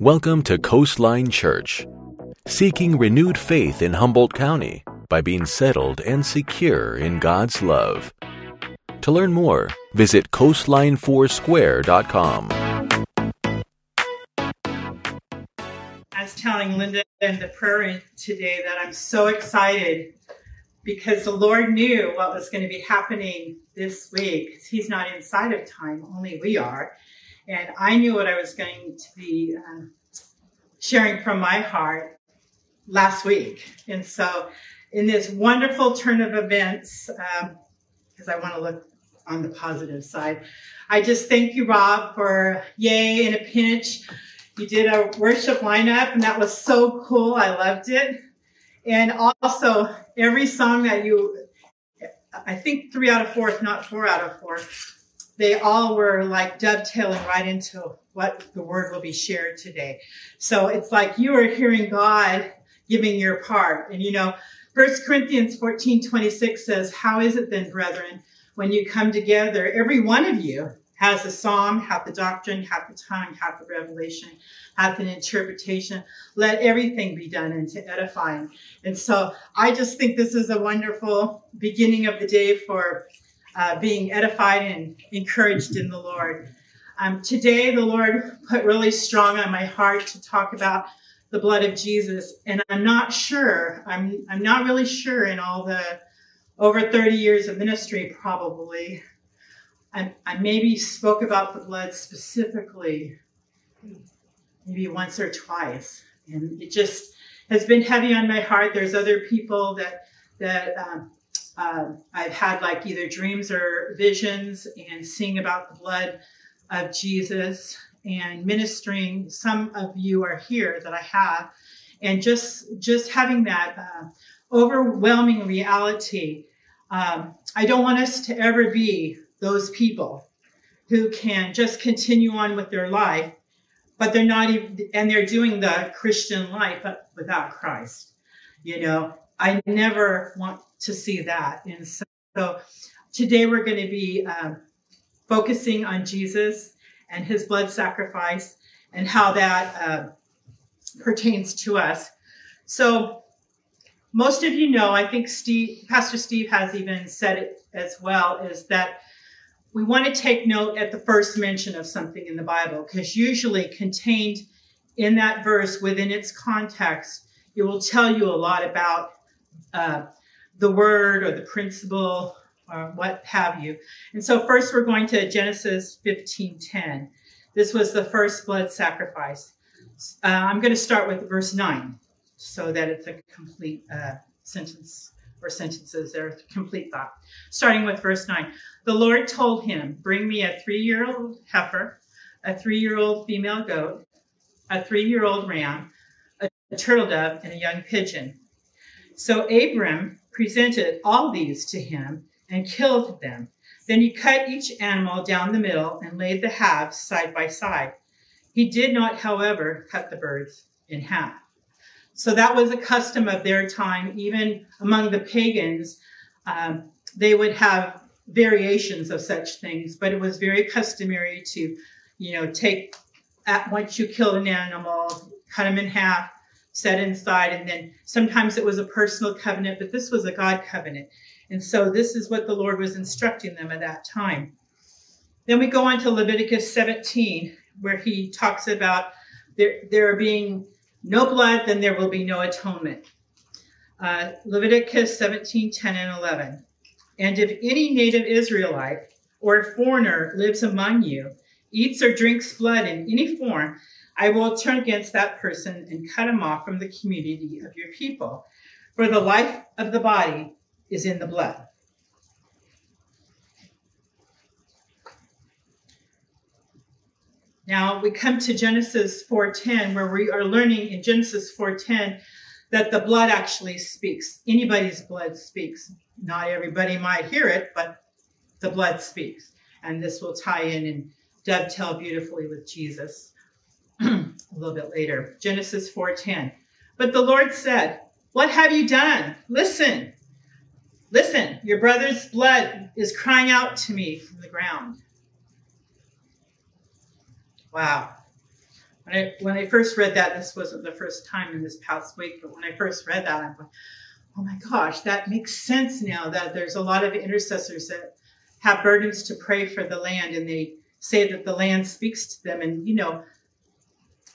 Welcome to Coastline Church, seeking renewed faith in Humboldt County by being settled and secure in God's love. To learn more, visit coastline4square.com. I was telling Linda in the prayer today that I'm so excited because the Lord knew what was going to be happening this week. He's not inside of time, only we are. And I knew what I was going to be um, sharing from my heart last week. And so, in this wonderful turn of events, because um, I want to look on the positive side, I just thank you, Rob, for Yay in a Pinch. You did a worship lineup, and that was so cool. I loved it. And also, every song that you, I think three out of four, if not four out of four, they all were like dovetailing right into what the word will be shared today. So it's like you are hearing God giving your part. And you know, 1 Corinthians 14, 26 says, How is it then, brethren, when you come together, every one of you has a psalm, hath the doctrine, hath the tongue, hath the revelation, hath an interpretation. Let everything be done into edifying. And so I just think this is a wonderful beginning of the day for uh, being edified and encouraged in the Lord. Um, today, the Lord put really strong on my heart to talk about the blood of Jesus, and I'm not sure. I'm I'm not really sure in all the over 30 years of ministry, probably. I, I maybe spoke about the blood specifically, maybe once or twice, and it just has been heavy on my heart. There's other people that that um, uh, I've had like either dreams or visions and seeing about the blood of Jesus and ministering. Some of you are here that I have, and just just having that uh, overwhelming reality. Um, I don't want us to ever be those people who can just continue on with their life, but they're not even, and they're doing the Christian life without Christ. You know, I never want to see that. And so, so today we're going to be um, focusing on Jesus and his blood sacrifice and how that uh, pertains to us. So, most of you know, I think Steve, Pastor Steve has even said it as well, is that we want to take note at the first mention of something in the Bible, because usually contained in that verse within its context, it will tell you a lot about uh, the word or the principle or what have you. And so first we're going to Genesis 15:10. This was the first blood sacrifice. Uh, I'm going to start with verse 9 so that it's a complete uh, sentence or sentences there, complete thought. Starting with verse 9. The Lord told him, Bring me a three year old heifer, a three year old female goat, a three year old ram, a turtle dove, and a young pigeon. So Abram presented all these to him and killed them. Then he cut each animal down the middle and laid the halves side by side. He did not, however, cut the birds in half. So that was a custom of their time, even among the pagans. Um, they would have variations of such things, but it was very customary to, you know, take at once you killed an animal, cut them in half, set inside. And then sometimes it was a personal covenant, but this was a God covenant. And so this is what the Lord was instructing them at that time. Then we go on to Leviticus 17, where he talks about there, there being no blood, then there will be no atonement. Uh, Leviticus 17, 10, and 11. And if any native Israelite or foreigner lives among you, eats or drinks blood in any form, I will turn against that person and cut him off from the community of your people. For the life of the body is in the blood. Now we come to Genesis 4:10 where we are learning in Genesis 4:10 that the blood actually speaks. Anybody's blood speaks. Not everybody might hear it, but the blood speaks. And this will tie in and dovetail beautifully with Jesus. A little bit later. Genesis 4:10. But the Lord said, "What have you done? Listen. Listen, your brother's blood is crying out to me from the ground." Wow. when I, when I first read that, this wasn't the first time in this past week, but when I first read that, I'm like, oh my gosh, that makes sense now that there's a lot of intercessors that have burdens to pray for the land and they say that the land speaks to them. And, you know,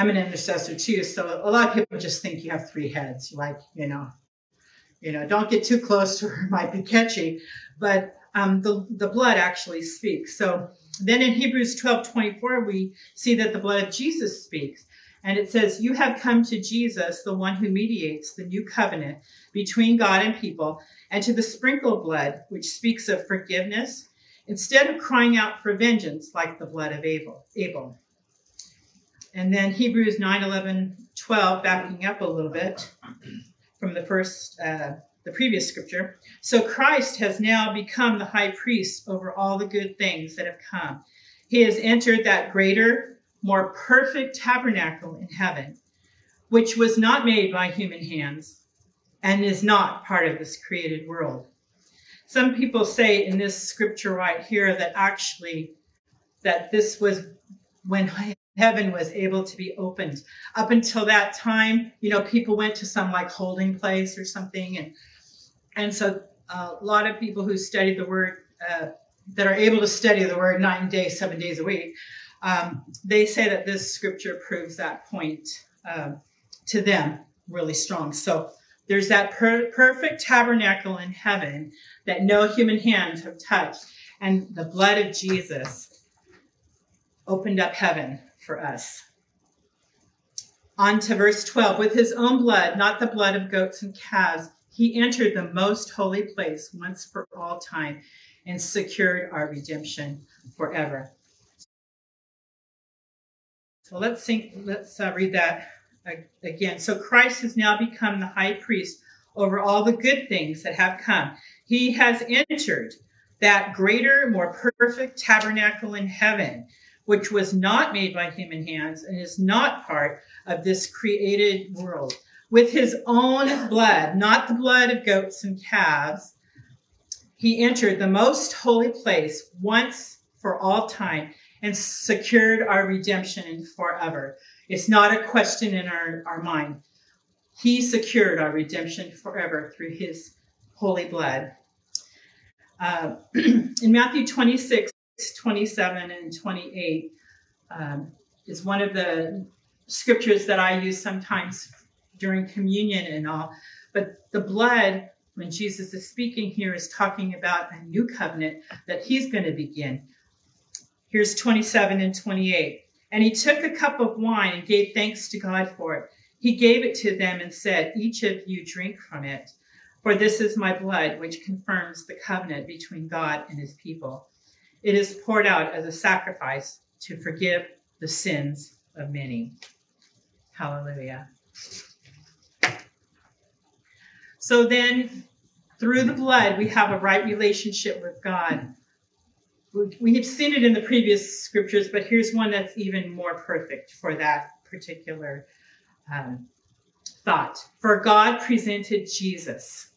I'm an intercessor too. So a lot of people just think you have three heads. Like, you know, you know, don't get too close to her, it might be catchy. But um, the, the blood actually speaks. So then in Hebrews 12 24, we see that the blood of Jesus speaks. And it says, You have come to Jesus, the one who mediates the new covenant between God and people, and to the sprinkled blood, which speaks of forgiveness, instead of crying out for vengeance like the blood of Abel. Abel. And then Hebrews 9 11, 12, backing up a little bit from the first, uh, the previous scripture. So Christ has now become the high priest over all the good things that have come. He has entered that greater, more perfect tabernacle in heaven, which was not made by human hands and is not part of this created world. Some people say in this scripture right here that actually that this was when heaven was able to be opened. Up until that time, you know, people went to some like holding place or something and and so uh, a lot of people who study the word uh, that are able to study the word nine days, seven days a week, um, they say that this scripture proves that point uh, to them really strong. So there's that per- perfect tabernacle in heaven that no human hands have touched, and the blood of Jesus opened up heaven for us. On to verse 12. With his own blood, not the blood of goats and calves, he entered the most holy place once for all time and secured our redemption forever. So let's think, let's uh, read that again. So Christ has now become the high priest over all the good things that have come. He has entered that greater, more perfect tabernacle in heaven, which was not made by human hands and is not part of this created world. With his own blood, not the blood of goats and calves, he entered the most holy place once for all time and secured our redemption forever. It's not a question in our, our mind. He secured our redemption forever through his holy blood. Uh, in Matthew 26, 27, and 28 um, is one of the scriptures that I use sometimes during communion and all. But the blood, when Jesus is speaking here, is talking about a new covenant that he's going to begin. Here's 27 and 28. And he took a cup of wine and gave thanks to God for it. He gave it to them and said, Each of you drink from it, for this is my blood, which confirms the covenant between God and his people. It is poured out as a sacrifice to forgive the sins of many. Hallelujah. So then, through the blood, we have a right relationship with God we have seen it in the previous scriptures, but here's one that's even more perfect for that particular um, thought. For God presented Jesus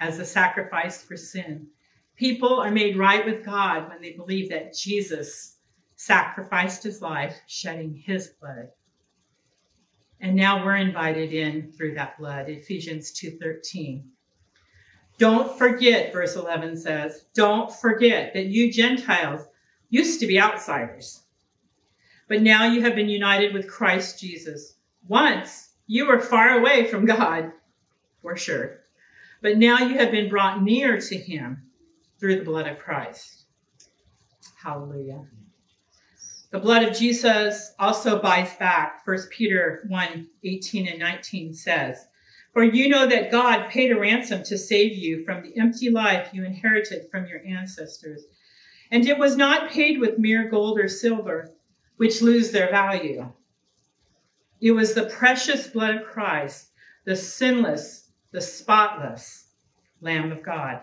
as a sacrifice for sin. People are made right with God when they believe that Jesus sacrificed his life, shedding his blood. And now we're invited in through that blood. Ephesians 2:13. Don't forget, verse 11 says, don't forget that you Gentiles used to be outsiders, but now you have been united with Christ Jesus. Once you were far away from God, for sure, but now you have been brought near to him through the blood of Christ. Hallelujah. The blood of Jesus also buys back. 1 Peter 1 18 and 19 says, for you know that God paid a ransom to save you from the empty life you inherited from your ancestors. And it was not paid with mere gold or silver, which lose their value. It was the precious blood of Christ, the sinless, the spotless Lamb of God.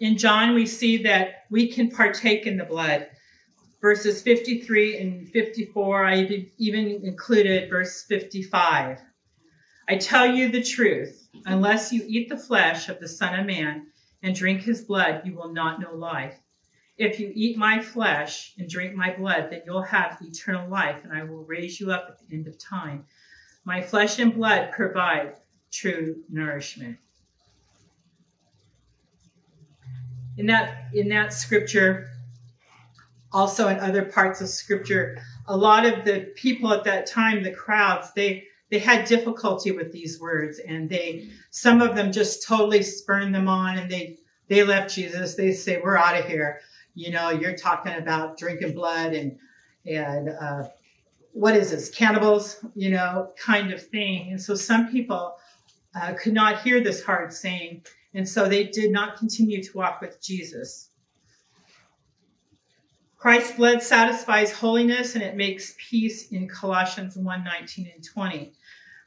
In John, we see that we can partake in the blood verses 53 and 54. I even included verse 55. I tell you the truth, unless you eat the flesh of the Son of Man and drink his blood, you will not know life. If you eat my flesh and drink my blood, then you'll have eternal life, and I will raise you up at the end of time. My flesh and blood provide true nourishment. In that in that scripture, also in other parts of scripture, a lot of the people at that time, the crowds, they they had difficulty with these words and they some of them just totally spurned them on and they they left Jesus. They say, We're out of here. You know, you're talking about drinking blood and and uh, what is this, cannibals, you know, kind of thing. And so some people uh, could not hear this hard saying, and so they did not continue to walk with Jesus. Christ's blood satisfies holiness and it makes peace in Colossians 1 19 and 20.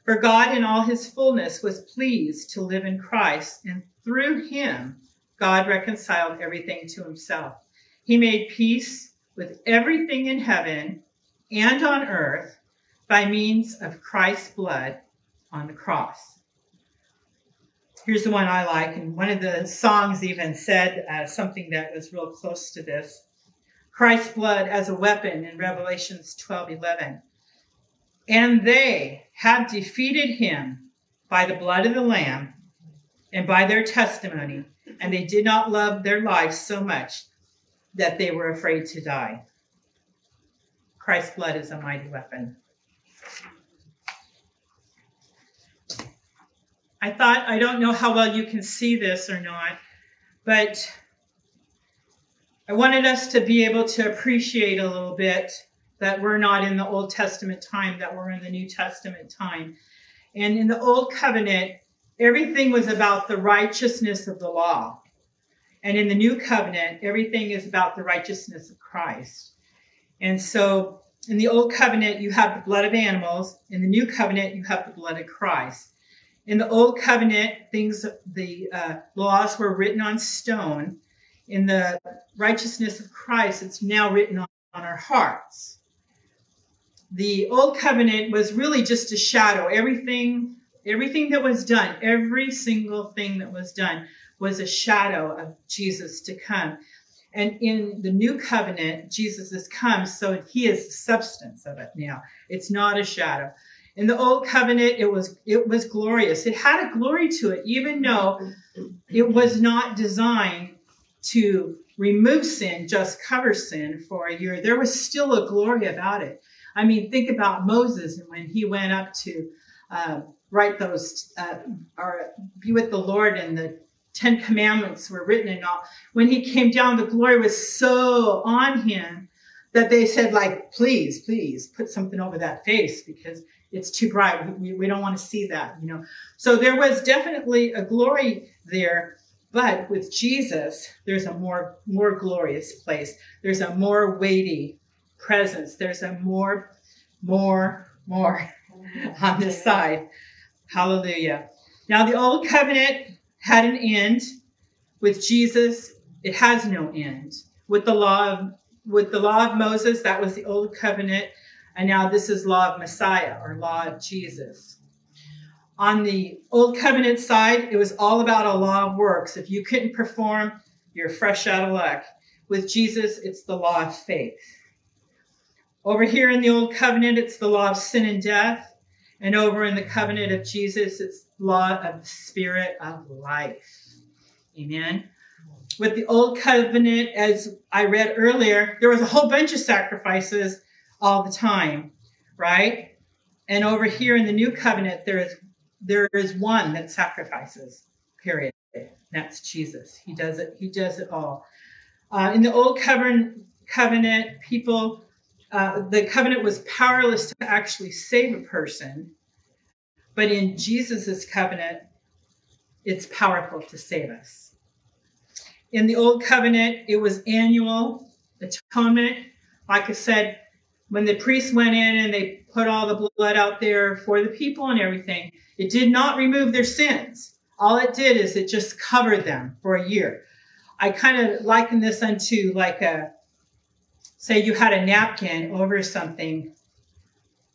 For God in all his fullness was pleased to live in Christ, and through him, God reconciled everything to himself. He made peace with everything in heaven and on earth by means of Christ's blood on the cross. Here's the one I like, and one of the songs even said uh, something that was real close to this. Christ's blood as a weapon in Revelations 12 11. And they have defeated him by the blood of the Lamb and by their testimony, and they did not love their lives so much that they were afraid to die. Christ's blood is a mighty weapon. I thought, I don't know how well you can see this or not, but I wanted us to be able to appreciate a little bit that we're not in the Old Testament time, that we're in the New Testament time. And in the Old Covenant, everything was about the righteousness of the law. And in the New Covenant, everything is about the righteousness of Christ. And so in the Old Covenant, you have the blood of animals. In the New Covenant, you have the blood of Christ. In the Old Covenant, things, the uh, laws were written on stone in the righteousness of Christ, it's now written on, on our hearts. The old covenant was really just a shadow. Everything, everything that was done, every single thing that was done was a shadow of Jesus to come. And in the new covenant, Jesus has come, so he is the substance of it now. It's not a shadow. In the old covenant, it was it was glorious. It had a glory to it, even though it was not designed to remove sin, just cover sin for a year, there was still a glory about it. I mean, think about Moses and when he went up to uh, write those uh, or be with the Lord and the Ten Commandments were written and all. When he came down, the glory was so on him that they said, like, please, please put something over that face because it's too bright. We, we don't want to see that, you know. So there was definitely a glory there but with Jesus, there's a more, more glorious place. There's a more weighty presence. There's a more, more, more on this side. Hallelujah. Now, the old covenant had an end. With Jesus, it has no end. With the law of, with the law of Moses, that was the old covenant. And now this is law of Messiah or law of Jesus. On the old covenant side, it was all about a law of works. If you couldn't perform, you're fresh out of luck. With Jesus, it's the law of faith. Over here in the old covenant, it's the law of sin and death. And over in the covenant of Jesus, it's law of the spirit of life. Amen. With the old covenant, as I read earlier, there was a whole bunch of sacrifices all the time, right? And over here in the new covenant, there is there is one that sacrifices, period. That's Jesus. He does it, he does it all. Uh, in the old covenant, covenant people, uh, the covenant was powerless to actually save a person. But in Jesus's covenant, it's powerful to save us. In the old covenant, it was annual atonement. Like I said, when the priests went in and they put all the blood out there for the people and everything, it did not remove their sins. All it did is it just covered them for a year. I kind of liken this unto like a, say you had a napkin over something,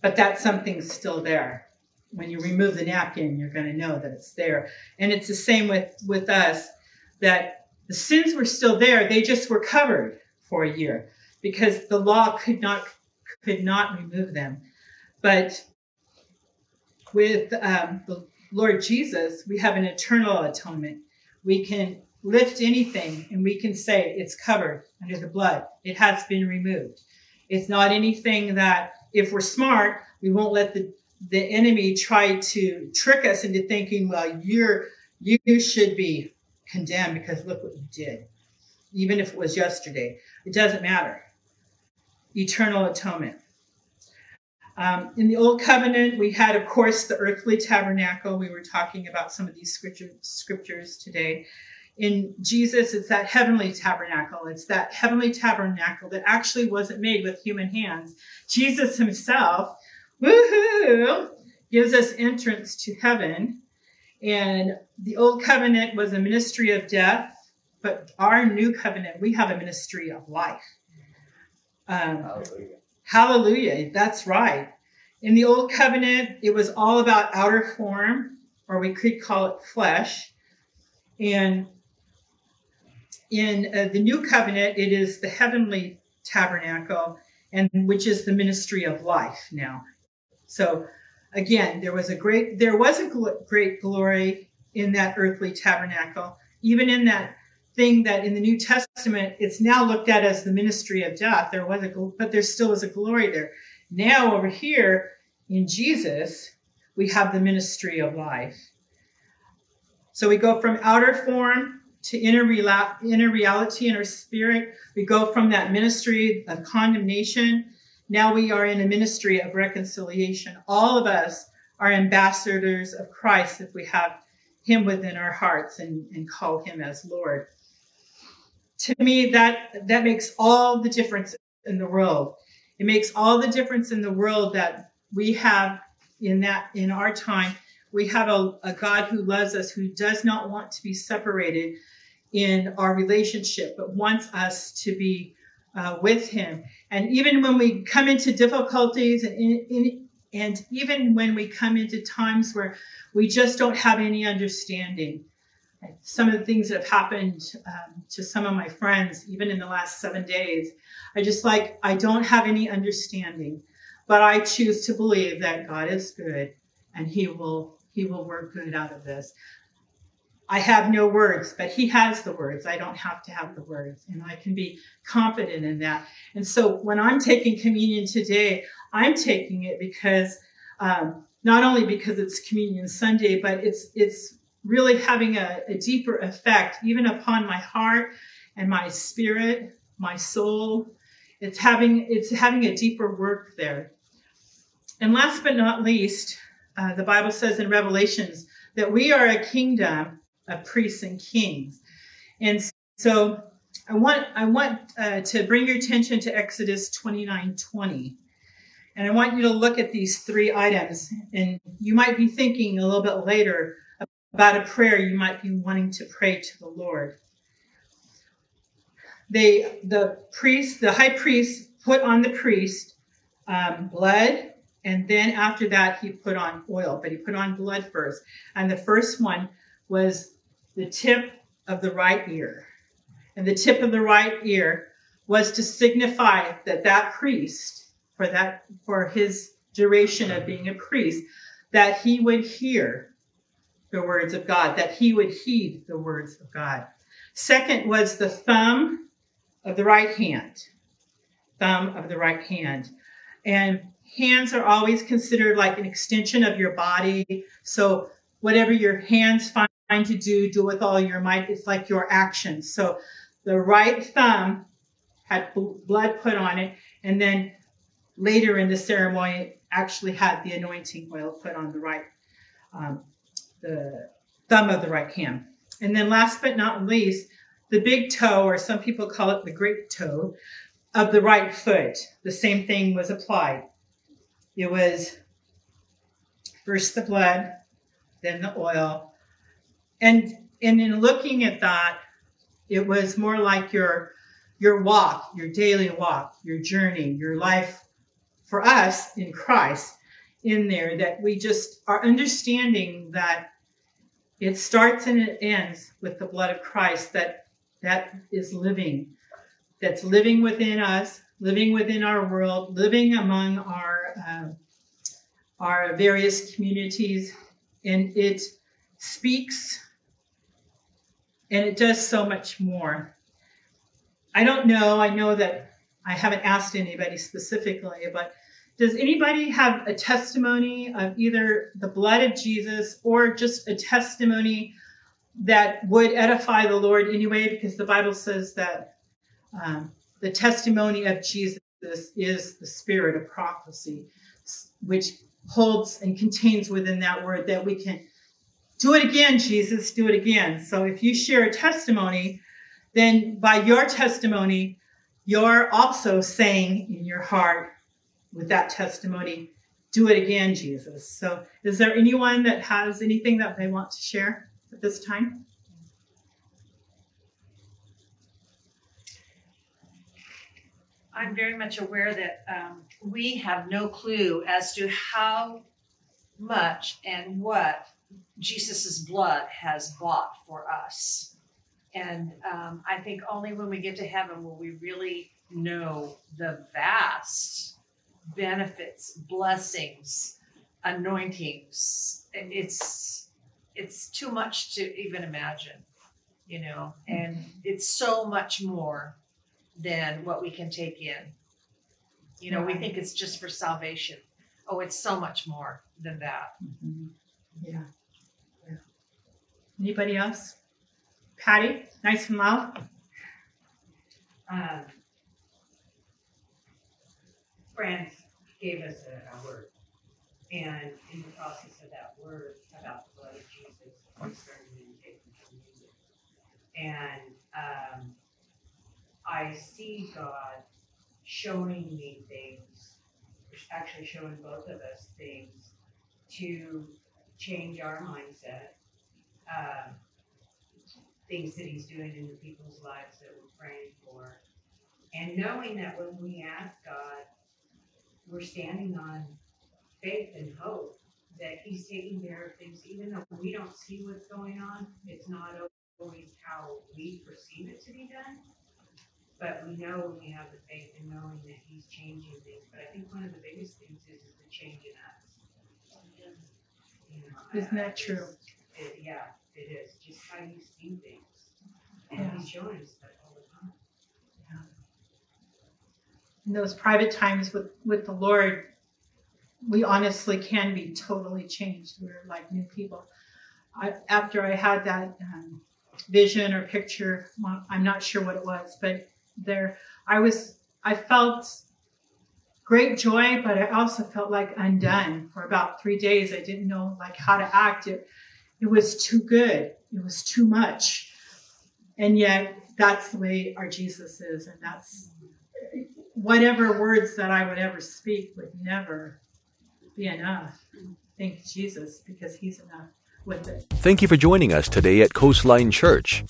but that something's still there. When you remove the napkin, you're going to know that it's there. And it's the same with, with us, that the sins were still there. They just were covered. for a year because the law could not could not remove them. But with um, the Lord Jesus, we have an eternal atonement. We can lift anything and we can say it's covered under the blood. It has been removed. It's not anything that, if we're smart, we won't let the, the enemy try to trick us into thinking, well, you're, you should be condemned because look what you did. Even if it was yesterday, it doesn't matter. Eternal atonement. Um, in the Old Covenant, we had, of course, the earthly tabernacle. We were talking about some of these scripture, scriptures today. In Jesus, it's that heavenly tabernacle. It's that heavenly tabernacle that actually wasn't made with human hands. Jesus himself, woohoo, gives us entrance to heaven. And the Old Covenant was a ministry of death, but our new covenant, we have a ministry of life. Um, Hallelujah. Hallelujah. That's right. In the old covenant, it was all about outer form, or we could call it flesh. And in uh, the new covenant, it is the heavenly tabernacle, and which is the ministry of life now. So again, there was a great there was a gl- great glory in that earthly tabernacle, even in that thing that in the New Testament it's now looked at as the ministry of death. There was a, but there still was a glory there. Now over here in Jesus, we have the ministry of life. So we go from outer form to inner, rela- inner reality in our spirit. We go from that ministry of condemnation. Now we are in a ministry of reconciliation. All of us are ambassadors of Christ if we have him within our hearts and, and call him as Lord to me that that makes all the difference in the world. It makes all the difference in the world that we have in that in our time we have a, a god who loves us who does not want to be separated in our relationship but wants us to be uh, with him. And even when we come into difficulties and in, in, and even when we come into times where we just don't have any understanding some of the things that have happened um, to some of my friends, even in the last seven days, I just like, I don't have any understanding, but I choose to believe that God is good and he will, he will work good out of this. I have no words, but he has the words. I don't have to have the words and I can be confident in that. And so when I'm taking communion today, I'm taking it because, um, not only because it's communion Sunday, but it's, it's really having a, a deeper effect even upon my heart and my spirit, my soul. It's having it's having a deeper work there. And last but not least, uh, the Bible says in Revelations that we are a kingdom of priests and kings. And so I want I want uh, to bring your attention to Exodus 29 20. And I want you to look at these three items. And you might be thinking a little bit later, about a prayer you might be wanting to pray to the Lord. They, the priest, the high priest, put on the priest um, blood, and then after that he put on oil, but he put on blood first. And the first one was the tip of the right ear, and the tip of the right ear was to signify that that priest, for that for his duration of being a priest, that he would hear the words of God, that he would heed the words of God. Second was the thumb of the right hand. Thumb of the right hand. And hands are always considered like an extension of your body. So whatever your hands find to do, do with all your might. It's like your actions. So the right thumb had blood put on it. And then later in the ceremony, actually had the anointing oil put on the right um, the thumb of the right hand. And then last but not least, the big toe, or some people call it the great toe, of the right foot. The same thing was applied. It was first the blood, then the oil. And, and in looking at that, it was more like your, your walk, your daily walk, your journey, your life for us in Christ in there, that we just are understanding that it starts and it ends with the blood of Christ that that is living that's living within us, living within our world, living among our uh, our various communities, and it speaks and it does so much more. I don't know. I know that I haven't asked anybody specifically, but does anybody have a testimony of either the blood of Jesus or just a testimony that would edify the Lord anyway? Because the Bible says that um, the testimony of Jesus is the spirit of prophecy, which holds and contains within that word that we can do it again, Jesus, do it again. So if you share a testimony, then by your testimony, you're also saying in your heart with that testimony, do it again, Jesus. So is there anyone that has anything that they want to share at this time? I'm very much aware that um, we have no clue as to how much and what Jesus's blood has bought for us. And um, I think only when we get to heaven will we really know the vast benefits, blessings, anointings. And it's it's too much to even imagine, you know. And it's so much more than what we can take in. You know, we think it's just for salvation. Oh, it's so much more than that. Mm-hmm. Yeah. yeah. Anybody else? Patty, nice loud. Um, friends gave us a, a, word, and in the process of that word about the blood of Jesus, we started meditating communion. And um, I see God showing me things, actually showing both of us things to change our mindset, uh, things that He's doing in the people's lives that we're praying for, and knowing that when we ask God, we're standing on faith and hope that He's taking care of things, even though we don't see what's going on. It's not always how we perceive it to be done. But we know when we have the faith and knowing that He's changing things. But I think one of the biggest things is, is the change in us. You know, Isn't that true? It, yeah, it is. Just how you see things. And yeah. He's showing us that all the time. Yeah. In those private times with, with the Lord, we honestly can be totally changed. We're like new people. I, after I had that um, vision or picture, well, I'm not sure what it was, but there I was I felt great joy, but I also felt like undone for about three days. I didn't know like how to act. It it was too good. It was too much. And yet that's the way our Jesus is, and that's whatever words that I would ever speak would never be enough. Thank Jesus, because He's enough with it. Thank you for joining us today at Coastline Church.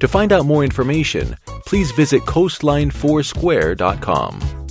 To find out more information, please visit coastlinefoursquare.com.